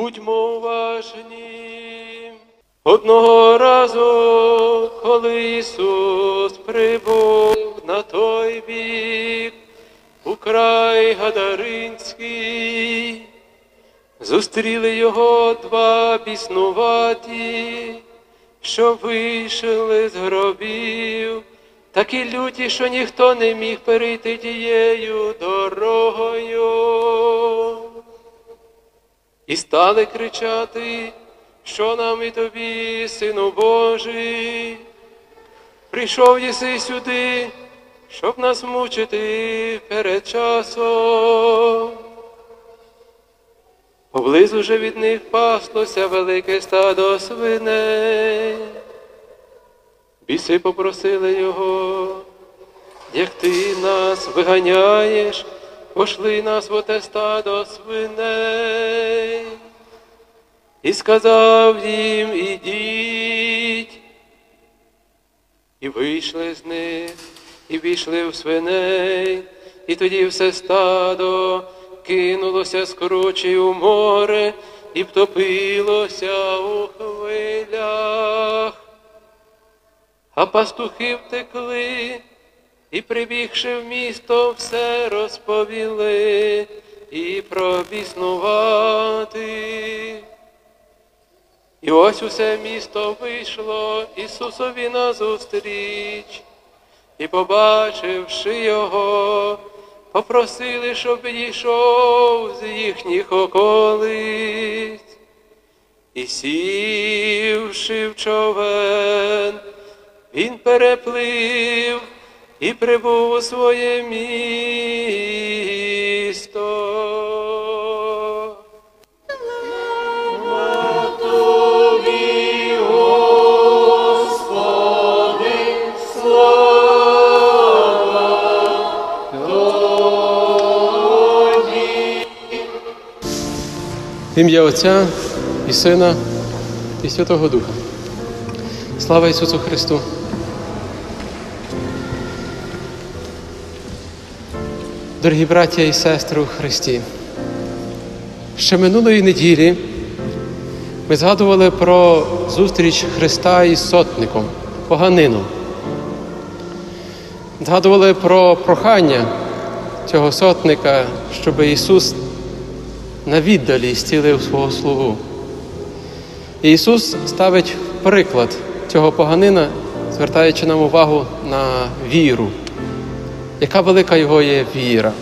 Будьмо уважні. Одного разу, коли Ісус прибув на той бік, у край Гадаринський, зустріли його два біснуваті, що вийшли з гробів, такі люті, що ніхто не міг перейти тією дорогою. І стали кричати, що нам і тобі, Сину Божий, прийшов єси сюди, щоб нас мучити перед часом. Поблизу же від них паслося велике стадо свиней. Біси попросили його, як ти нас виганяєш, пошли нас в оте стадо свиней. І сказав їм, ідіть. І вийшли з них, і війшли в свиней, і тоді все стадо кинулося з кручі у море і втопилося у хвилях. А пастухи втекли, і, прибігши в місто, все розповіли і пробіснувати. І ось усе місто вийшло Ісусові назустріч, і, побачивши його, попросили, щоб підійшов з їхніх околиць. І сівши в човен, він переплив і прибув у своє місто. В ім'я Отця і Сина і Святого Духа. Слава Ісусу Христу! Дорогі браття і сестри у Христі, ще минулої неділі ми згадували про зустріч Христа із сотником, поганином. Згадували про прохання цього сотника, щоб Ісус на віддалі зцілив свого слугу. І Ісус ставить приклад цього поганина, звертаючи нам увагу на віру. Яка велика його є віра,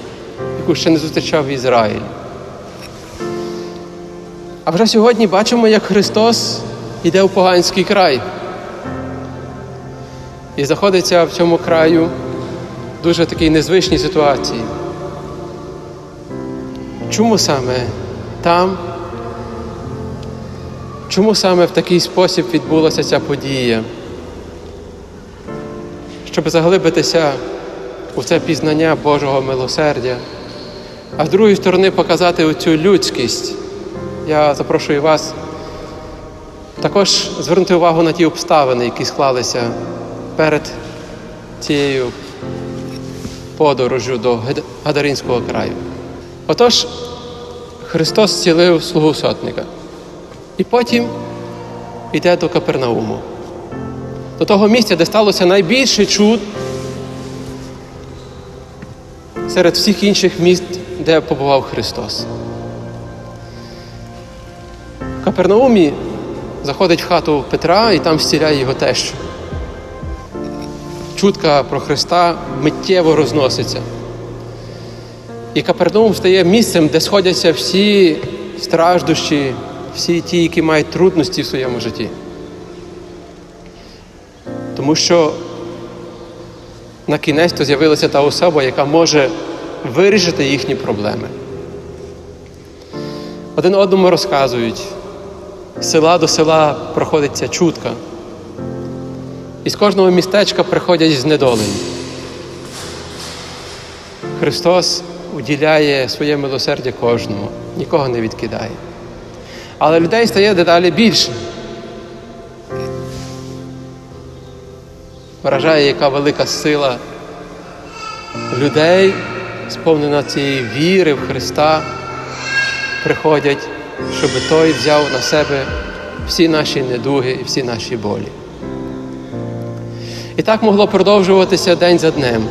яку ще не зустрічав в Ізраїлі. А вже сьогодні бачимо, як Христос йде в поганський край. І знаходиться в цьому краю дуже такій незвичній ситуації. Чому саме там? Чому саме в такий спосіб відбулася ця подія? Щоб заглибитися у це пізнання Божого милосердя, а з другої сторони показати оцю людськість. Я запрошую вас також звернути увагу на ті обставини, які склалися перед цією подорожю до Гадаринського краю. Отож, Христос зцілив слугу сотника. І потім йде до Капернауму, до того місця, де сталося найбільше чуд серед всіх інших міст, де побував Христос. В Капернаумі заходить в хату Петра і там зціляє його тещу. Чутка про Христа миттєво розноситься. І Капернаум стає місцем, де сходяться всі страждущі, всі ті, які мають трудності в своєму житті. Тому що на кінець то з'явилася та особа, яка може вирішити їхні проблеми. Один одному розказують, з села до села проходить ця чутка. І з кожного містечка приходять знедолені. Христос уділяє своє милосердя кожному, нікого не відкидає. Але людей стає дедалі більше. Вражає, яка велика сила людей, сповнена цієї віри в Христа, приходять щоб Той взяв на себе всі наші недуги і всі наші болі. І так могло продовжуватися день за днем.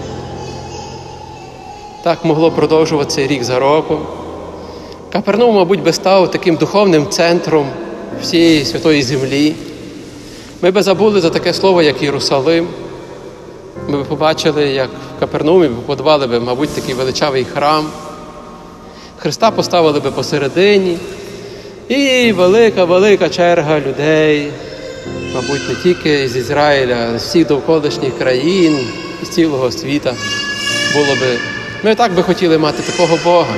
Так могло продовжуватися рік за роком. Капернаум, мабуть, би став таким духовним центром всієї святої землі. Ми би забули за таке слово, як Єрусалим. Ми б побачили, як в Капернаумі побудували би, мабуть, такий величавий храм. Христа поставили би посередині. І велика, велика черга людей, мабуть, не тільки з Ізраїля, а з всіх довколишніх країн, з цілого світа було би. Ми так би хотіли мати такого Бога,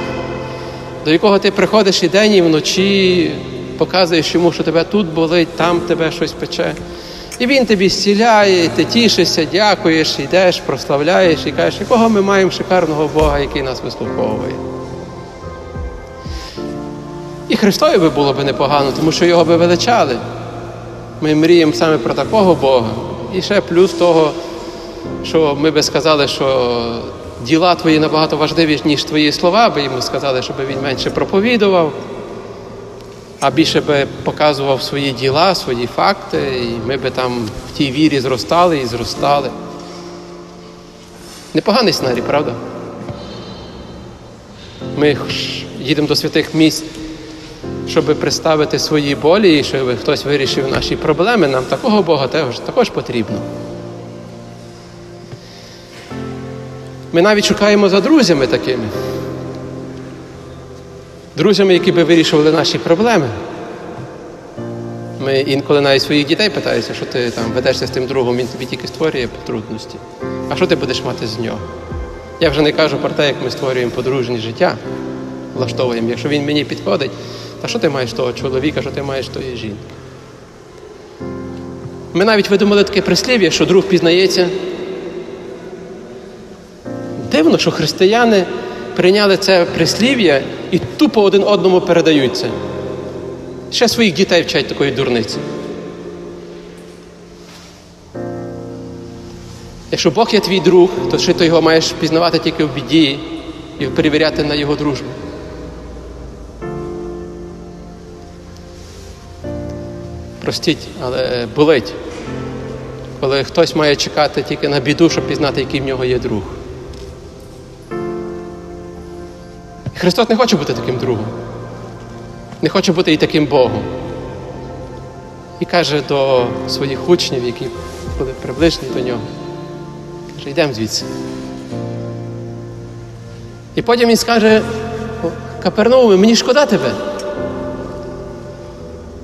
до якого ти приходиш і день, і вночі, показуєш йому, що тебе тут болить, там тебе щось пече. І він тобі зціляє, ти тішишся, дякуєш, йдеш, прославляєш і кажеш, якого ми маємо шикарного Бога, який нас вислуховує. І Христові би було б непогано, тому що його би величали. Ми мріємо саме про такого Бога. І ще плюс того, що ми би сказали, що діла твої набагато важливіші, ніж твої слова, би йому сказали, щоб він менше проповідував, а більше би показував свої діла, свої факти, і ми би там в тій вірі зростали і зростали. Непоганий сценарій, правда? Ми їдемо до святих місць, щоб представити свої болі і щоб хтось вирішив наші проблеми. Нам такого Бога теж, також потрібно. Ми навіть шукаємо за друзями такими. Друзями, які би вирішували наші проблеми. Ми інколи навіть своїх дітей питаються, що ти там ведешся з тим другом, він тобі тільки створює трудності. А що ти будеш мати з нього? Я вже не кажу про те, як ми створюємо подружнє життя, влаштовуємо. Якщо він мені підходить, та що ти маєш того чоловіка, що ти маєш тої жінки? Ми навіть видумали таке прислів'я, що друг пізнається. Дивно, що християни прийняли це прислів'я і тупо один одному передають це. Ще своїх дітей вчать такої дурниці. Якщо Бог є твій друг, то чи ти його маєш пізнавати тільки в біді і перевіряти на його дружбу. Простіть, але болить, коли хтось має чекати тільки на біду, щоб пізнати, який в нього є друг. Христос не хоче бути таким другом, не хоче бути і таким Богом. І каже до своїх учнів, які були приближені до нього, каже, йдемо звідси. І потім він скаже, Капернауме, мені шкода тебе.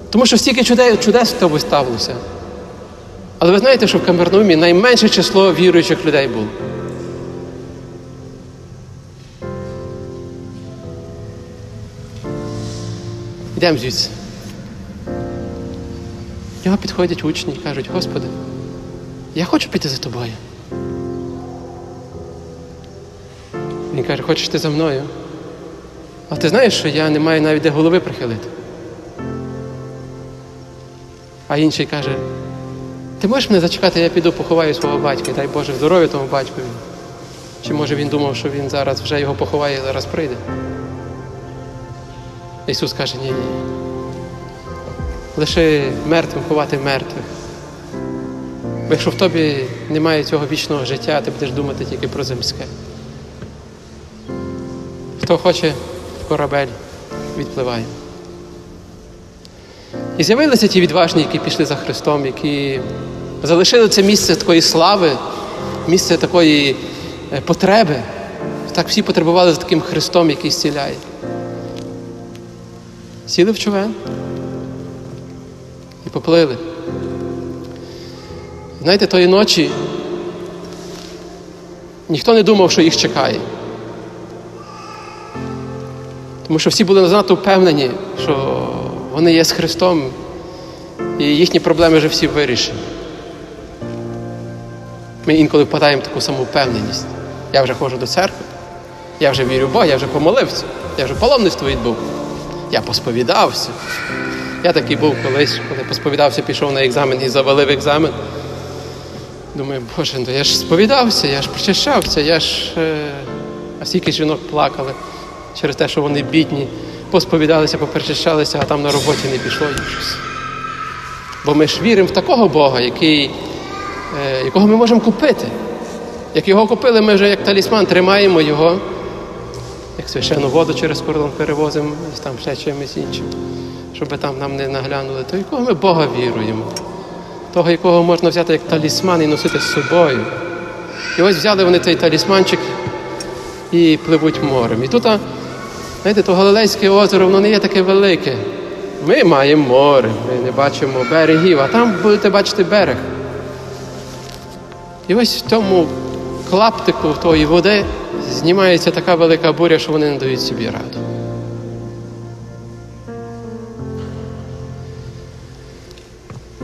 Тому що стільки чудес, з тобою ставилося. Але ви знаєте, що в Капернаумі найменше число віруючих людей було. Йдемо звідси. До нього підходять учні і кажуть, Господи, я хочу піти за тобою. Він каже, хочеш ти за мною? А ти знаєш, що я не маю навіть де голови прихилити. А інший каже, ти можеш мене зачекати, я піду поховаю свого батька, дай Боже здоров'я тому батькові. Чи може він думав, що він зараз вже його поховає і зараз прийде? Ісус каже, ні, ні. Лише мертвим ховати мертвих. Бо якщо в тобі немає цього вічного життя, ти будеш думати тільки про земське. Хто хоче в корабель, відпливає. І з'явилися ті відважні, які пішли за Христом, які залишили це місце такої слави, місце такої потреби. Так всі потребували за таким Христом, який зціляє. Сіли в човен і поплили. Знаєте, тої ночі ніхто не думав, що їх чекає. Тому що всі були занадто впевнені, що вони є з Христом, і їхні проблеми вже всі вирішені. Ми інколи впадаємо в таку самовпевненість. Я вже ходжу до церкви, я вже вірю в Бога, я вже помолився, я вже паломництво відбув. Я посповідався. Я такий був колись, коли посповідався, пішов на екзамен і завалив екзамен. Думаю, боже, ну я ж сповідався, я ж причащався, я ж. Е... А скільки жінок плакали через те, що вони бідні, посповідалися, поперечищалися, а там на роботі не пішло їм щось. Бо ми ж віримо в такого Бога, який, е, якого ми можемо купити. Як його купили, ми вже як талісман тримаємо його, як священну воду через кордон перевозимо і там ще чимось іншим, щоб там нам не наглянули, то якого ми Бога віруємо, того, якого можна взяти як талісман і носити з собою. І ось взяли вони цей талісманчик і пливуть морем. І тут, знаєте, то Галилейське озеро, воно не є таке велике. Ми маємо море, ми не бачимо берегів, а там будете бачити берег. І ось в тому клаптику тої води знімається така велика буря, що вони не дають собі раду.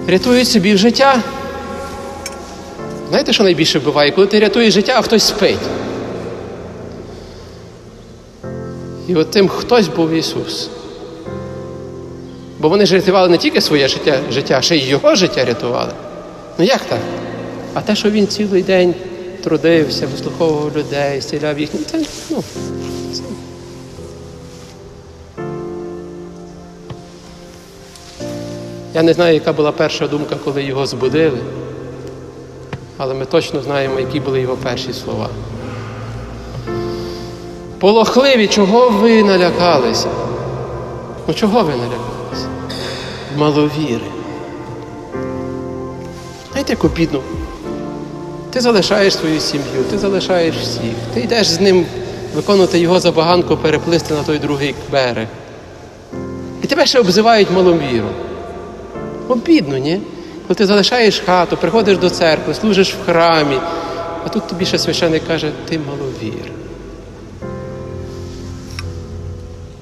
Рятують собі життя. Знаєте, що найбільше буває? Коли ти рятуєш життя, а хтось спить. І от тим хтось був Ісус. Бо вони ж рятували не тільки своє життя, життя, ще й його життя рятували. Ну як так? А те, що він цілий день трудився, вислуховував людей, зціляв їх, ну, це, ну, це. Я не знаю, яка була перша думка, коли його збудили, але ми точно знаємо, які були його перші слова. Полохливі, чого ви налякалися? Ну чого ви налякалися? Маловіри. Знаєте, яку бідну? Ти залишаєш свою сім'ю, ти залишаєш всіх, ти йдеш з ним виконувати його забаганку, переплисти на той другий берег. І тебе ще обзивають маловіру. Обідно, ні? Коли ти залишаєш хату, приходиш до церкви, служиш в храмі, а тут тобі ще священник каже, ти маловір.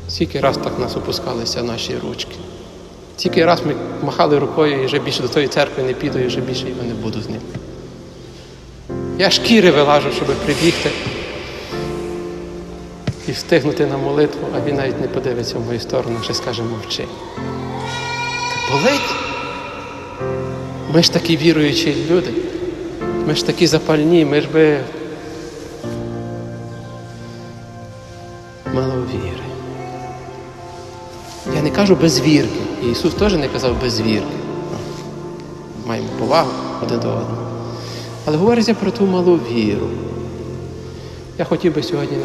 Скільки раз так нас опускалися наші ручки. Скільки раз ми махали рукою і вже більше до тої церкви не піду, і вже більше його не буду з ним. Я шкіри вилажу, щоб прибігти і встигнути на молитву, а він навіть не подивиться в мою сторону, ще скаже мовчи. Та болить. Ми ж такі віруючі люди, ми ж такі запальні, ми ж би мало віри. Я не кажу без вірки. Ісус теж не казав без вірки. Маємо повагу один до одного. Але говориться про ту малу віру. Я хотів би сьогодні,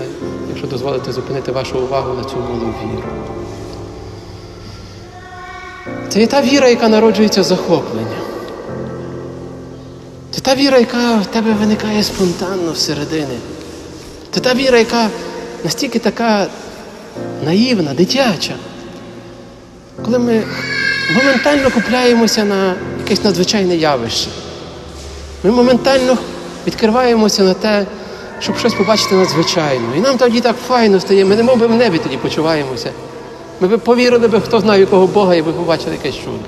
якщо дозволите, зупинити вашу увагу на цю малу віру. Це є та віра, яка народжується захоплення. Це та віра, яка в тебе виникає спонтанно всередині. Це та віра, яка настільки така наївна, дитяча. Коли ми моментально купляємося на якесь надзвичайне явище. Ми моментально відкриваємося на те, щоб щось побачити надзвичайно. І нам тоді так файно стає, ми не мов би в небі тоді почуваємося. Ми б повірили би, хто знає якого Бога, і би побачили якесь чудо.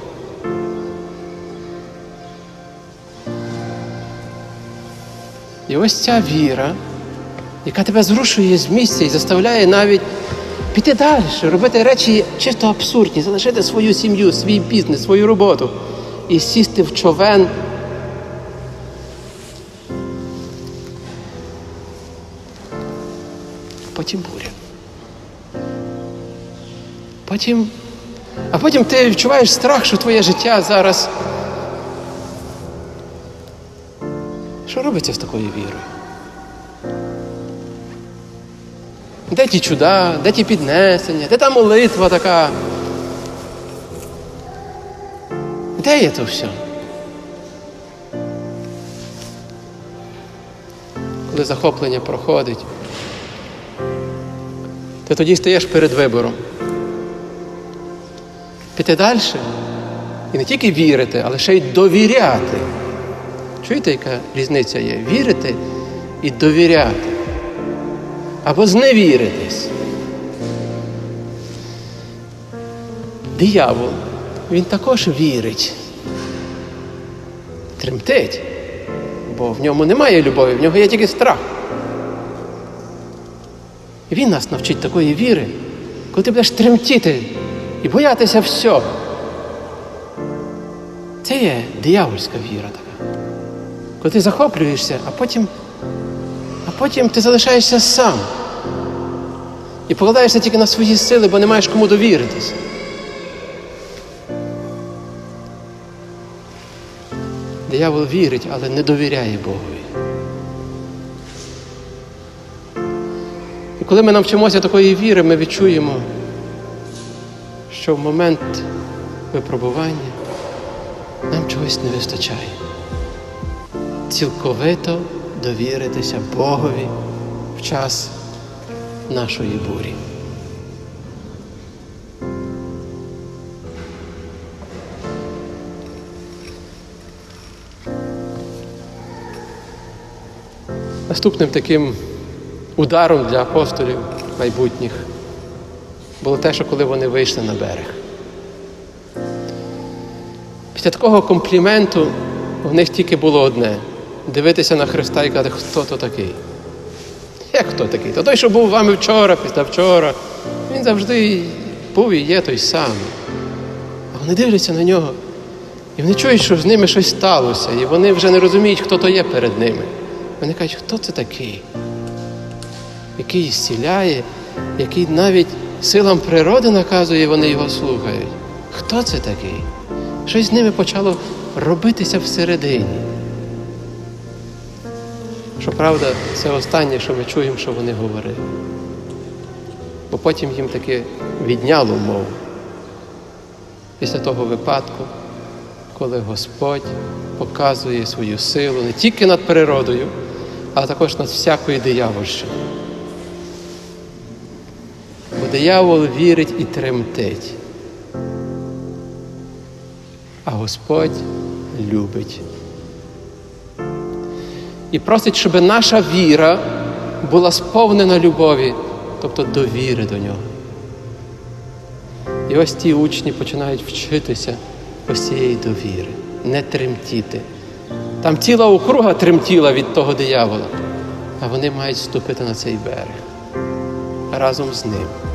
І ось ця віра, яка тебе зрушує з місця і заставляє навіть піти далі, робити речі чисто абсурдні, залишити свою сім'ю, свій бізнес, свою роботу і сісти в човен. Потім буря. Потім, а потім ти відчуваєш страх, що твоє життя зараз. Що робиться з такою вірою? Де ті чуда, де ті піднесення, де та молитва така? Де є то все? Коли захоплення проходить, ти тоді стаєш перед вибором. Піти далі і не тільки вірити, але ще й довіряти. Чуєте, яка різниця є? Вірити і довіряти. Або зневіритись. Диявол, він також вірить, тремтить, бо в ньому немає любові, в нього є тільки страх. Він нас навчить такої віри, коли ти будеш тремтіти і боятися всього. Це є диявольська віра така. Коли ти захоплюєшся, а потім, а потім ти залишаєшся сам. І покладаєшся тільки на свої сили, бо не маєш кому довіритись. Диявол вірить, але не довіряє Богові. Коли ми навчимося такої віри, ми відчуємо, що в момент випробування нам чогось не вистачає. Цілковито довіритися Богові в час нашої бурі. Наступним таким ударом для апостолів майбутніх було те, що коли вони вийшли на берег. Після такого компліменту в них тільки було одне дивитися на Христа і казати, хто то такий. Як хто такий? То той, що був вами вчора, після вчора, він завжди був і є той самий. А вони дивляться на нього, і вони чують, що з ними щось сталося, і вони вже не розуміють, хто то є перед ними. Вони кажуть, хто це такий, який зціляє, який навіть силам природи наказує, вони його слухають. Хто це такий? Щось з ними почало робитися всередині. Щоправда, це останнє, що ми чуємо, що вони говорили. Бо потім їм таки відняло мову. Після того випадку, коли Господь показує свою силу не тільки над природою, а також над всякою диявольщиною. Диявол вірить і тремтить, а Господь любить. І просить, щоб наша віра була сповнена любові, тобто довіри до нього. І ось ті учні починають вчитися ось цієї довіри, не тремтіти. Там ціла округа тремтіла від того диявола, а вони мають ступити на цей берег разом з ним.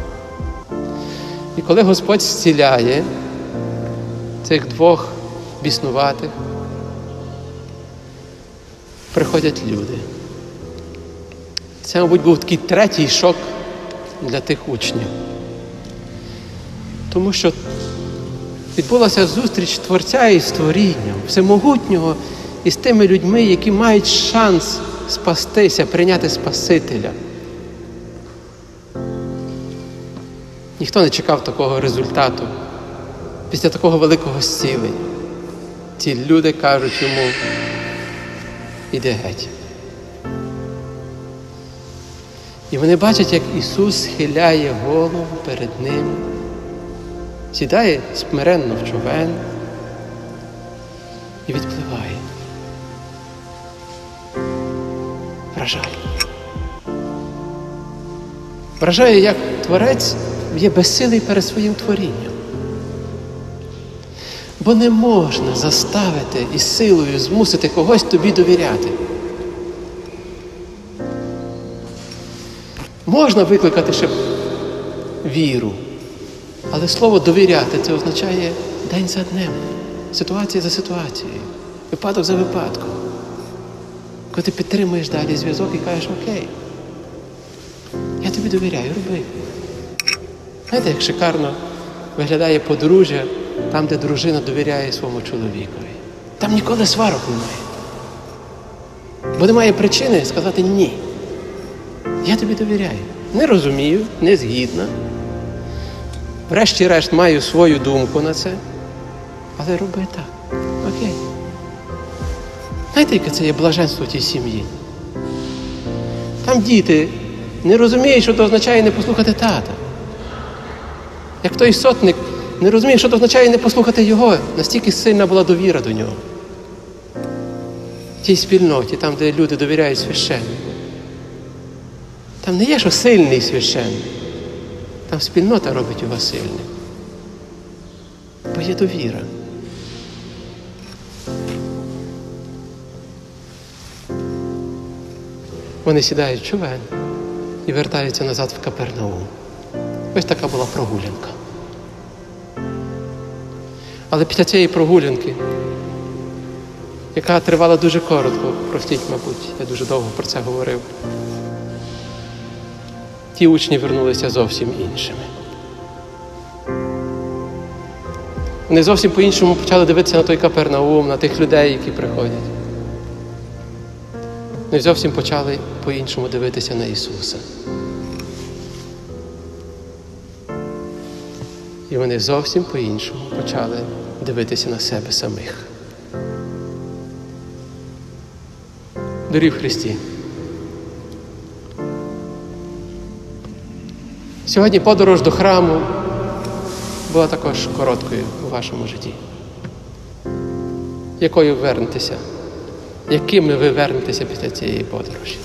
І коли Господь зціляє цих двох біснуватих, приходять люди. Це, мабуть, був такий третій шок для тих учнів. Тому що відбулася зустріч Творця із створінням, всемогутнього із тими людьми, які мають шанс спастися, прийняти Спасителя. Ніхто не чекав такого результату після такого великого зцілення. Ці люди кажуть йому, іди геть. І вони бачать, як Ісус схиляє голову перед ними, сідає смиренно в човен і відпливає. Вражає. Вражає, як Творець є безсилий перед своїм творінням. Бо не можна заставити і силою змусити когось тобі довіряти. Можна викликати ще віру, але слово довіряти це означає день за днем, ситуація за ситуацією, випадок за випадком. Коли ти підтримуєш далі зв'язок і кажеш, окей, я тобі довіряю, роби. Знаєте, як шикарно виглядає подружжя там, де дружина довіряє своєму чоловікові. Там ніколи сварок немає. Бо немає причини сказати ні. Я тобі довіряю. Не розумію, не згідна. Врешті-решт маю свою думку на це, але роби так. Окей. Знаєте, яке це є блаженство в тій сім'ї? Там діти не розуміють, що це означає не послухати тата. Як той сотник не розуміє, що це означає не послухати його, настільки сильна була довіра до нього. В тій спільноті, там, де люди довіряють священнику. Там не є, що сильний священник. Там спільнота робить його сильним. Бо є довіра. Вони сідають в човен і вертаються назад в Капернаум. Ось така була прогулянка. Але після цієї прогулянки, яка тривала дуже коротко, простіть, мабуть, я дуже довго про це говорив. ті учні вернулися зовсім іншими. Вони зовсім по-іншому почали дивитися на той Капернаум, на тих людей, які приходять. Вони зовсім почали по-іншому дивитися на Ісуса. І вони зовсім по-іншому почали дивитися на себе самих. Дорі в Христі. Сьогодні подорож до храму була також короткою у вашому житті. Якою вернетеся? Якими ви вернетеся після цієї подорожі?